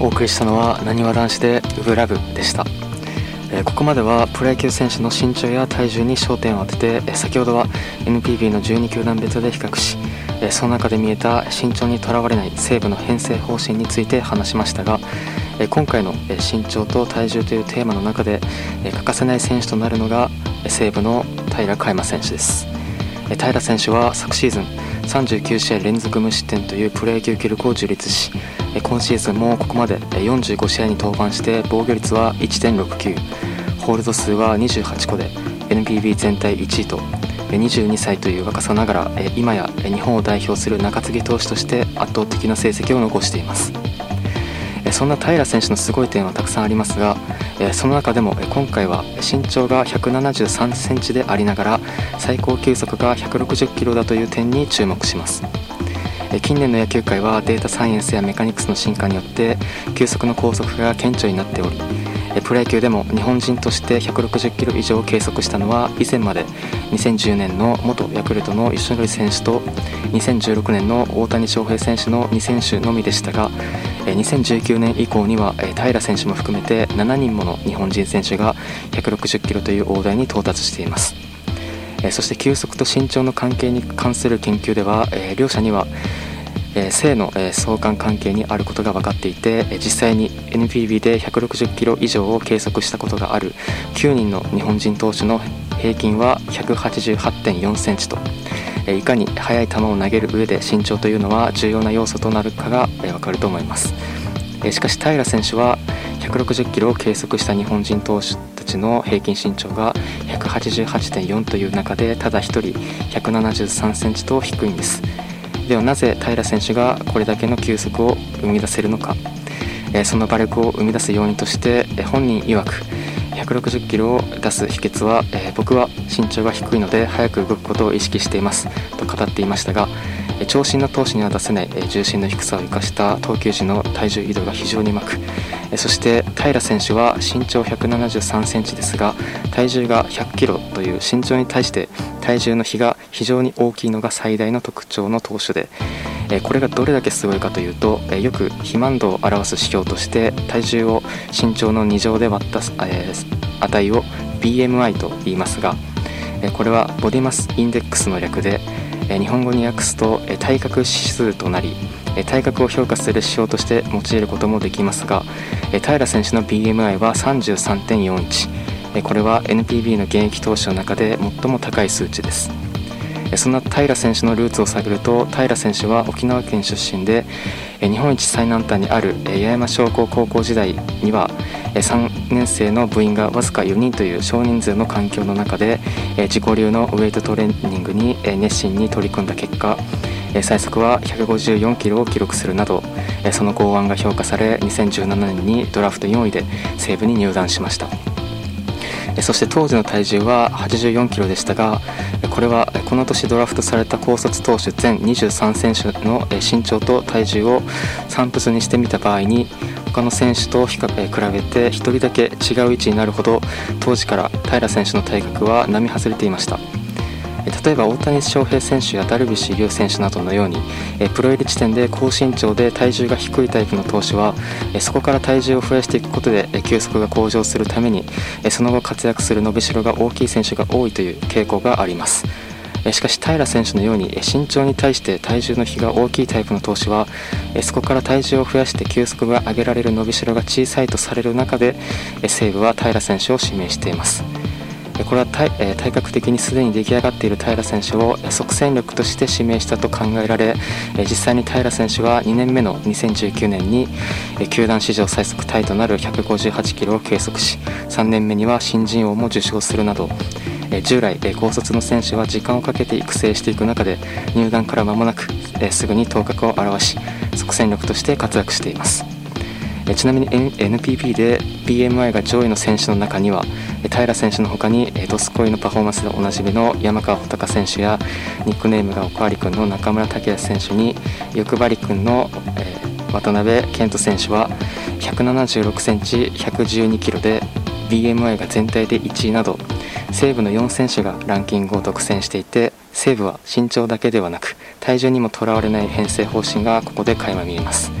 お送りしたのはなにわ男子で「ウブラブ」でした、えー、ここまではプロ野球選手の身長や体重に焦点を当てて、先ほどは NPB の12球団別で比較し、その中で見えた身長にとらわれない西武の編成方針について話しましたが、今回の身長と体重というテーマの中で、欠かせない選手となるのが西武の平良海馬選手です。平選手は昨シーズン39試合連続無失点というプロ野球記録を樹立し今シーズンもここまで45試合に登板して防御率は1.69ホールド数は28個で NPB 全体1位と22歳という若さながら今や日本を代表する中継ぎ投手として圧倒的な成績を残しています。そんな平選手のすごい点はたくさんありますがその中でも今回は身長が173センチでありながら最高球速が160キロだという点に注目します。近年の野球界はデータサイエンスやメカニクスの進化によって球速の高速が顕著になっておりプロ野球でも日本人として160キロ以上を計測したのは以前まで2010年の元ヤクルトの吉典選手と2016年の大谷翔平選手の2選手のみでしたが2019年以降には平選手も含めて7人もの日本人選手が160キロという大台に到達しています。そして球速と身長の関係に関する研究では両者には性の相関関係にあることが分かっていて実際に NPB で160キロ以上を計測したことがある9人の日本人投手の平均は188.4センチといかに速い球を投げる上で身長というのは重要な要素となるかが分かると思います。しかし平選手は160キロを計測した日本人投手たちの平均身長が188.4という中でただ1人173センチと低いんです。ではなぜ平選手がこれだけの球速を生み出せるのか、その馬力を生み出す要因として、本人曰く160キロを出す秘訣は、え僕は身長が低いので速く動くことを意識していますと語っていましたが長身の投手には出せない重心の低さを生かした投球時の体重移動が非常にうまくそして平選手は身長173センチですが体重が100キロという身長に対して体重の比が非常に大きいのが最大の特徴の投手でこれがどれだけすごいかというとよく肥満度を表す指標として体重を身長の2乗で割った値を BMI と言いますがこれはボディマスインデックスの略で日本語に訳すと体格指数となり体格を評価する指標として用いることもできますが平選手の BMI は33.41これは NPB の現役投手の中で最も高い数値です。そんな平選手のルーツを探ると平選手は沖縄県出身で日本一最南端にある八重山商工高校時代には3年生の部員がわずか4人という少人数の環境の中で自己流のウェイトトレーニングに熱心に取り組んだ結果最速は154キロを記録するなどその剛腕が評価され2017年にドラフト4位で西武に入団しました。そして当時の体重は84キロでしたがこれはこの年ドラフトされた高卒投手全23選手の身長と体重を散布図にしてみた場合に他の選手と比較比べて1人だけ違う位置になるほど当時から平選手の体格は並外れていました。例えば大谷翔平選手やダルビッシュ有選手などのようにプロ入り地点で高身長で体重が低いタイプの投手はそこから体重を増やしていくことで球速が向上するためにその後活躍する伸びしろが大きい選手が多いという傾向があります。しかし平選手のように身長に対して体重の比が大きいタイプの投手はそこから体重を増やして球速が上げられる伸びしろが小さいとされる中で西武は平選手を指名しています。これは体,、体格的にすでに出来上がっている平選手を即戦力として指名したと考えられ、実際に平選手は2年目の2019年に、球団史上最速タイとなる158キロを計測し3年目には新人王も受賞するなど、従来、高卒の選手は時間をかけて育成していく中で入団から間もなく、すぐに頭角を現し即戦力として活躍しています。ちなみに NPB で BMI が上位の選手の中には平選手の他にドスコイのパフォーマンスでおなじみの山川穂高選手やニックネームがおかわり君の中村武也選手に欲張り君の、渡辺健人選手は176センチ112キロで BMI が全体で1位など西武の4選手がランキングを独占していて西武は身長だけではなく体重にもとらわれない編成方針がここで垣間見えます。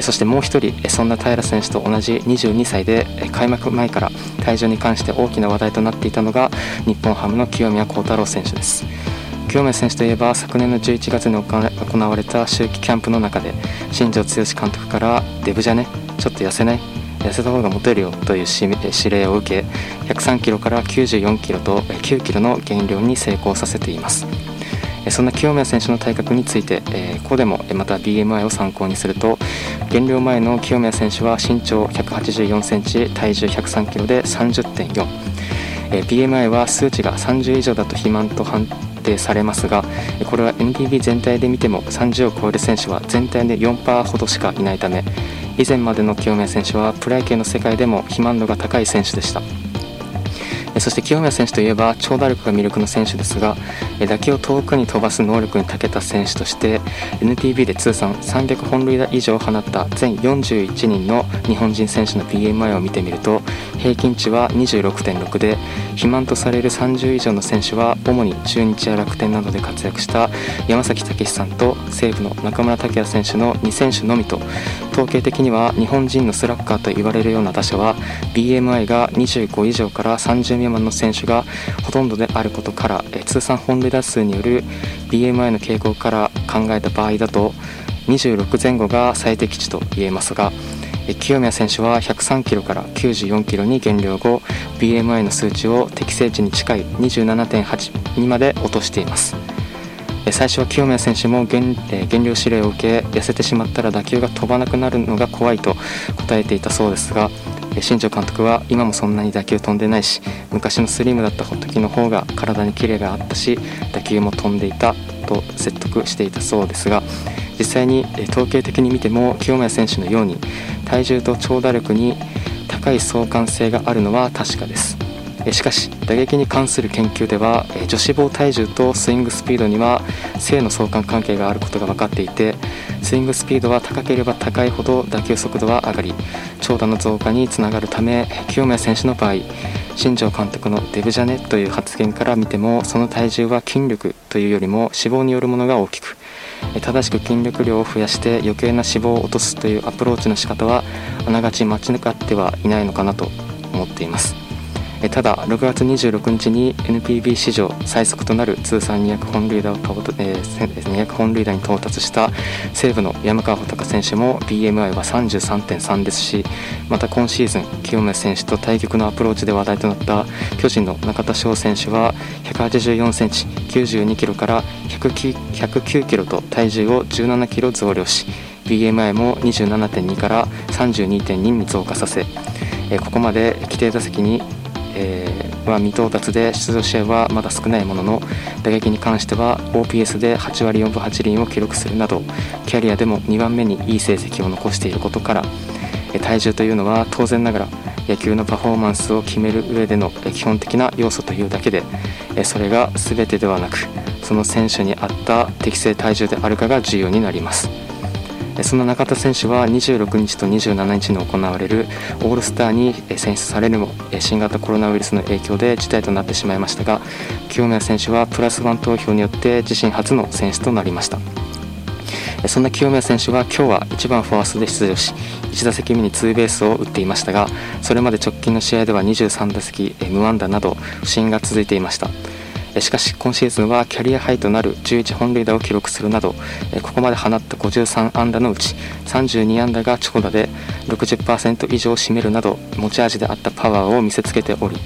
そしてもう1人そんな平選手と同じ22歳で開幕前から体重に関して大きな話題となっていたのが日本ハムの清宮幸太郎選手です。清宮選手といえば昨年の11月に行われた秋季キャンプの中で新庄剛志監督から「デブじゃね？ちょっと痩せない？痩せた方がモテるよという指令を受け103キロから94キロと9キロの減量に成功させています。そんな清宮選手の体格について、えー、ここでもまた BMI を参考にすると減量前の清宮選手は身長184センチ体重103キロで30.4、えー、BMI は数値が30以上だと肥満と判定されますがこれは NPB 全体で見ても30を超える選手は全体で4%ほどしかいないため以前までの清宮選手はプロ野球の世界でも肥満度が高い選手でした。そして清宮選手といえば長打力が魅力の選手ですが打球を遠くに飛ばす能力に長けた選手として NPB で通算300本塁打以上を放った全41人の日本人選手の BMI を見てみると平均値は26.6で肥満とされる30以上の選手は主に中日や楽天などで活躍した山崎武さんと西武の中村剛也選手の2選手のみと統計的には日本人のスラッガーと言われるような打者は BMI が25以上から30未満の選手がほとんどであることから通算本塁打数による BMI の傾向から考えた場合だと26前後が最適値と言えますが清宮選手は103キロから94キロに減量後 BMI の数値を適正値に近い27.8にまで落としています。最初は清宮選手も減減量指令を受け痩せてしまったら打球が飛ばなくなるのが怖いと答えていたそうですが新庄監督は今もそんなに打球飛んでないし昔のスリムだった時の方が体にキレがあったし打球も飛んでいたと説得していたそうですが実際に統計的に見ても清宮選手のように体重と長打力に高い相関性があるのは確かです。しかし打撃に関する研究では女子棒体重とスイングスピードには正の相関関係があることが分かっていてスイングスピードは高ければ高いほど打球速度は上がり長打の増加につながるため清宮選手の場合新庄監督のデブジャネという発言から見てもその体重は筋力というよりも脂肪によるものが大きく正しく筋力量を増やして余計な脂肪を落とすというアプローチの仕方はあながち間違ってはいないのかなと思っています。ただ6月26日に NPB 史上最速となる通算200本塁打を、えー、200本塁打に到達した西武の山川穂高選手も BMI は33.3ですしまた今シーズン清宮選手と対局のアプローチで話題となった巨人の中田翔選手は184センチ92キロから109 109キロと体重を17キロ増量し BMI も27.2から32.2に増加させここまで規定打席にえー、は未到達で出場試合はまだ少ないものの打撃に関しては OPS で8割4分8厘を記録するなどキャリアでも2番目にいい成績を残していることから体重というのは当然ながら野球のパフォーマンスを決める上での基本的な要素というだけでそれが全てではなくその選手に合った適正体重であるかが重要になります。そんな中田選手は26日と27日に行われるオールスターに選出されるも新型コロナウイルスの影響で辞退となってしまいましたが清宮選手はプラスワン投票によって自身初の選出となりました。そんな清宮選手は今日は1番フォアストで出場し1打席目にツーベースを打っていましたがそれまで直近の試合では23打席無安打など不振が続いていました。しかし今シーズンはキャリアハイとなる11本塁打を記録するなどここまで放った53安打のうち32安打が長打で60%以上を占めるなど持ち味であったパワーを見せつけており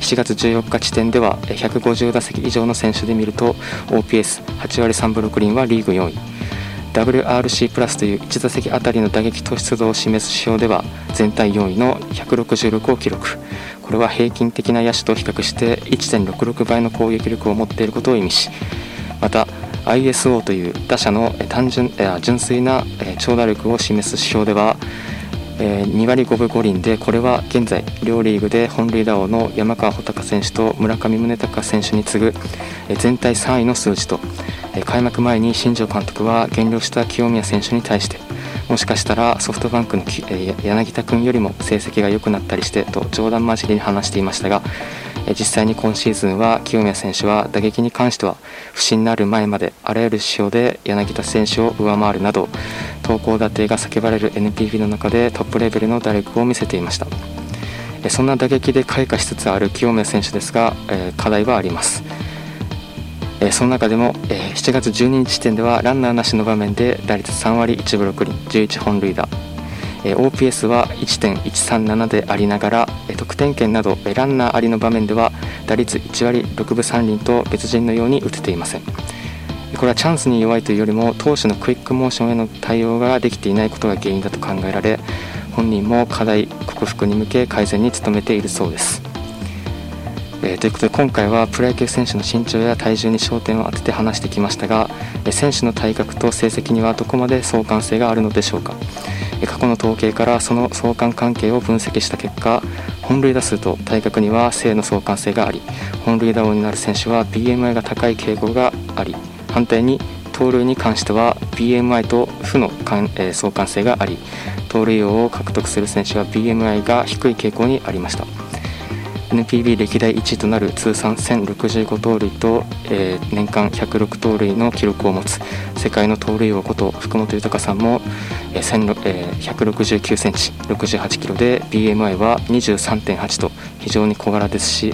7月14日時点では150打席以上の選手で見ると OPS8 割3分6厘はリーグ4位。WRC プラスという1打席あたりの打撃突出度を示す指標では全体4位の166を記録。これは平均的な野手と比較して1.66倍の攻撃力を持っていることを意味しまた ISO という打者の単純純粋な長打力を示す指標では2割5分5厘でこれは現在両リーグで本塁打王の山川穂高選手と村上宗隆選手に次ぐ全体3位の数字と開幕前に新庄監督は減量した清宮選手に対してもしかしたらソフトバンクの柳田君よりも成績が良くなったりしてと冗談交じりに話していましたが実際に今シーズンは清宮選手は打撃に関しては不振になる前まであらゆる指標で柳田選手を上回るなど投高打点が叫ばれる NPB の中でトップレベルの打力を見せていました。そんな打撃で開花しつつある清宮選手ですが課題はあります。えその中でもえ7月12日時点ではランナーなしの場面で打率3割1分6厘11本塁打え OPS は1.137でありながらえ得点圏などえランナーありの場面では打率1割6分3厘と別人のように打てていませんこれはチャンスに弱いというよりも投手のクイックモーションへの対応ができていないことが原因だと考えられ本人も課題克服に向け改善に努めているそうです。えー、ということで今回はプロ野球選手の身長や体重に焦点を当てて話してきましたが、え選手の体格と成績にはどこまで相関性があるのでしょうか、え過去の統計からその相関関係を分析した結果本塁打数と体格には正の相関性があり本塁打王になる選手は BMI が高い傾向があり反対に盗塁に関しては BMI と負の関、えー、相関性があり盗塁王を獲得する選手は BMI が低い傾向にありました。NPB 歴代1位となる通算1065盗塁と、えー、年間106盗塁の記録を持つ世界の盗塁王こと福本豊さんも、えーえー、169センチ68キロで BMI は23.8と非常に小柄ですし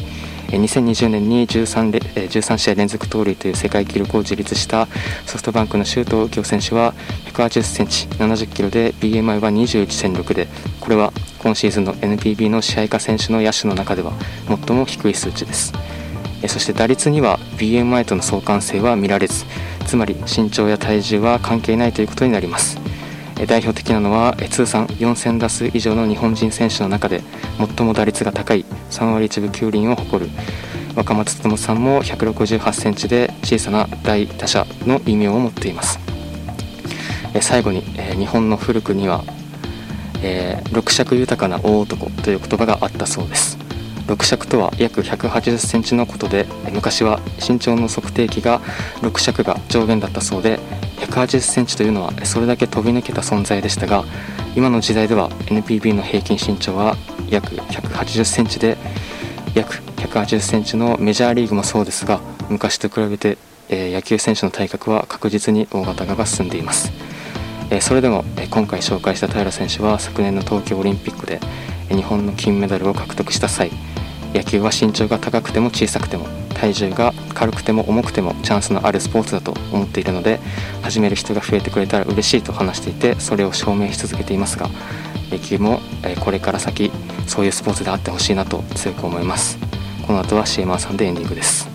2020年に 13, 13試合連続盗塁という世界記録を樹立したソフトバンクの周東右京選手は180センチ70キロで BMI は21.6でこれは今シーズンの NPB の支配下選手の野手の中では最も低い数値です。そして打率には BMI との相関性は見られずつまり身長や体重は関係ないということになります。代表的なのは通算4000打数以上の日本人選手の中で最も打率が高い3割1分9厘を誇る。若松智さんも168センチで小さな大打者の異名を持っています。最後に日本の古くには六尺豊かな大男という言葉があったそうです。六尺とは約180センチのことで昔は身長の測定器が6尺が上限だったそうで180センチというのはそれだけ飛び抜けた存在でしたが今の時代では NPB の平均身長は約180センチで約180センチのメジャーリーグもそうですが昔と比べて、えー、野球選手の体格は確実に大型化が進んでいます、え、それでも、え、今回紹介した平選手は昨年の東京オリンピックで、え日本の金メダルを獲得した際野球は身長が高くても小さくても体重が軽くても重くてもチャンスのあるスポーツだと思っているので始める人が増えてくれたら嬉しいと話していてそれを証明し続けていますが野球もこれから先そういうスポーツであってほしいなと強く思います。この後は CM さんでエンディングです。